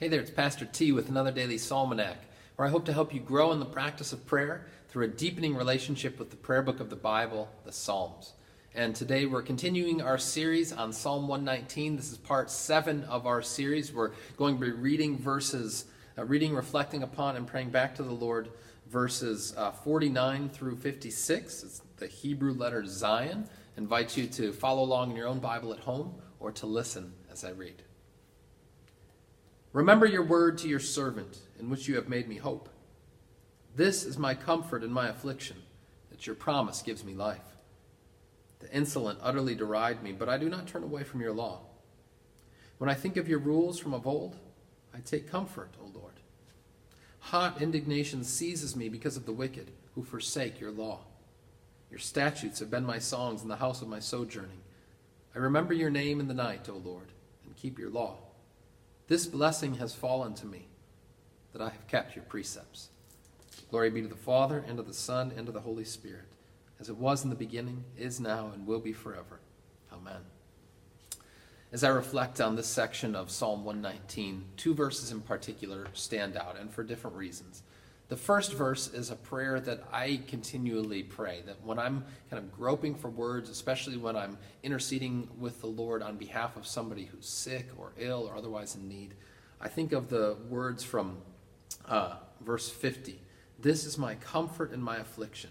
Hey there, it's Pastor T with another daily Psalmanac, where I hope to help you grow in the practice of prayer through a deepening relationship with the prayer book of the Bible, the Psalms. And today we're continuing our series on Psalm 119. This is part seven of our series. We're going to be reading verses, uh, reading, reflecting upon, and praying back to the Lord, verses uh, 49 through 56. It's the Hebrew letter Zayin. I invite you to follow along in your own Bible at home or to listen as I read. Remember your word to your servant, in which you have made me hope. This is my comfort in my affliction, that your promise gives me life. The insolent utterly deride me, but I do not turn away from your law. When I think of your rules from of old, I take comfort, O Lord. Hot indignation seizes me because of the wicked who forsake your law. Your statutes have been my songs in the house of my sojourning. I remember your name in the night, O Lord, and keep your law. This blessing has fallen to me, that I have kept your precepts. Glory be to the Father, and to the Son, and to the Holy Spirit, as it was in the beginning, is now, and will be forever. Amen. As I reflect on this section of Psalm 119, two verses in particular stand out, and for different reasons. The first verse is a prayer that I continually pray. That when I'm kind of groping for words, especially when I'm interceding with the Lord on behalf of somebody who's sick or ill or otherwise in need, I think of the words from uh, verse 50 This is my comfort in my affliction,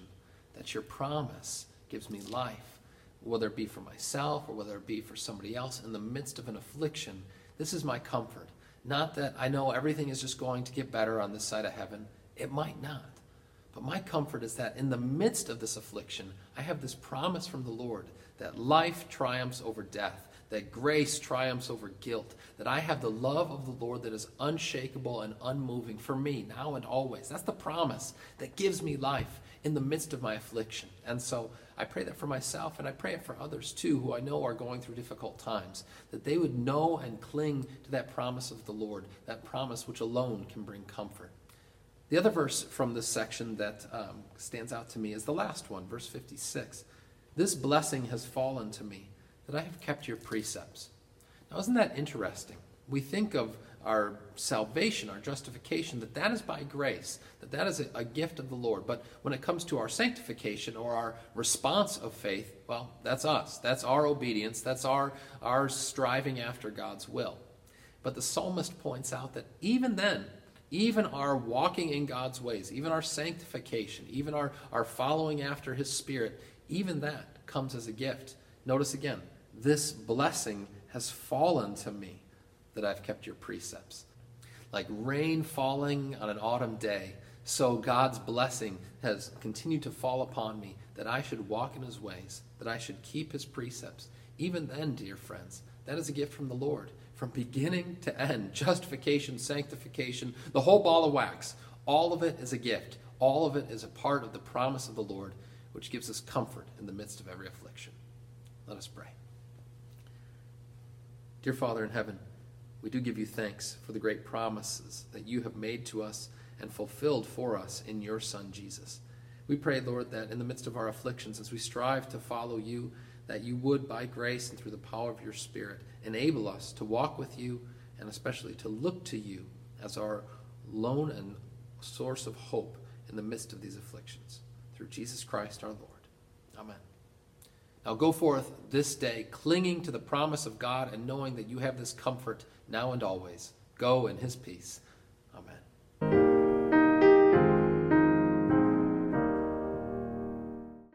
that your promise gives me life, whether it be for myself or whether it be for somebody else in the midst of an affliction. This is my comfort. Not that I know everything is just going to get better on this side of heaven it might not. But my comfort is that in the midst of this affliction, I have this promise from the Lord that life triumphs over death, that grace triumphs over guilt, that I have the love of the Lord that is unshakable and unmoving for me now and always. That's the promise that gives me life in the midst of my affliction. And so I pray that for myself and I pray it for others too who I know are going through difficult times, that they would know and cling to that promise of the Lord, that promise which alone can bring comfort. The other verse from this section that um, stands out to me is the last one, verse 56. This blessing has fallen to me, that I have kept your precepts. Now, isn't that interesting? We think of our salvation, our justification, that that is by grace, that that is a, a, gift of the Lord. But when it comes to our sanctification or our response of faith, well, that's us. That's our obedience. That's our, our striving after God's will. But the psalmist points out that even then, even our walking in God's ways, even our sanctification, even our, our following after His Spirit, even that comes as a gift. Notice again, this blessing has fallen to me that I've kept your precepts. Like rain falling on an autumn day, so God's blessing has continued to fall upon me that I should walk in His ways, that I should keep His precepts. Even then, dear friends, that is a gift from the Lord from beginning to end justification, sanctification, the whole ball of wax. All of it is a gift. All of it is a part of the promise of the Lord, which gives us comfort in the midst of every affliction. Let us pray. Dear Father in heaven, we do give you thanks for the great promises that you have made to us and fulfilled for us in your Son, Jesus. We pray, Lord, that in the midst of our afflictions, as we strive to follow you, that you would, by grace and through the power of your Spirit, enable us to walk with you and especially to look to you as our lone and source of hope in the midst of these afflictions. Through Jesus Christ our Lord. Amen. Now go forth this day, clinging to the promise of God and knowing that you have this comfort now and always. Go in his peace. Amen.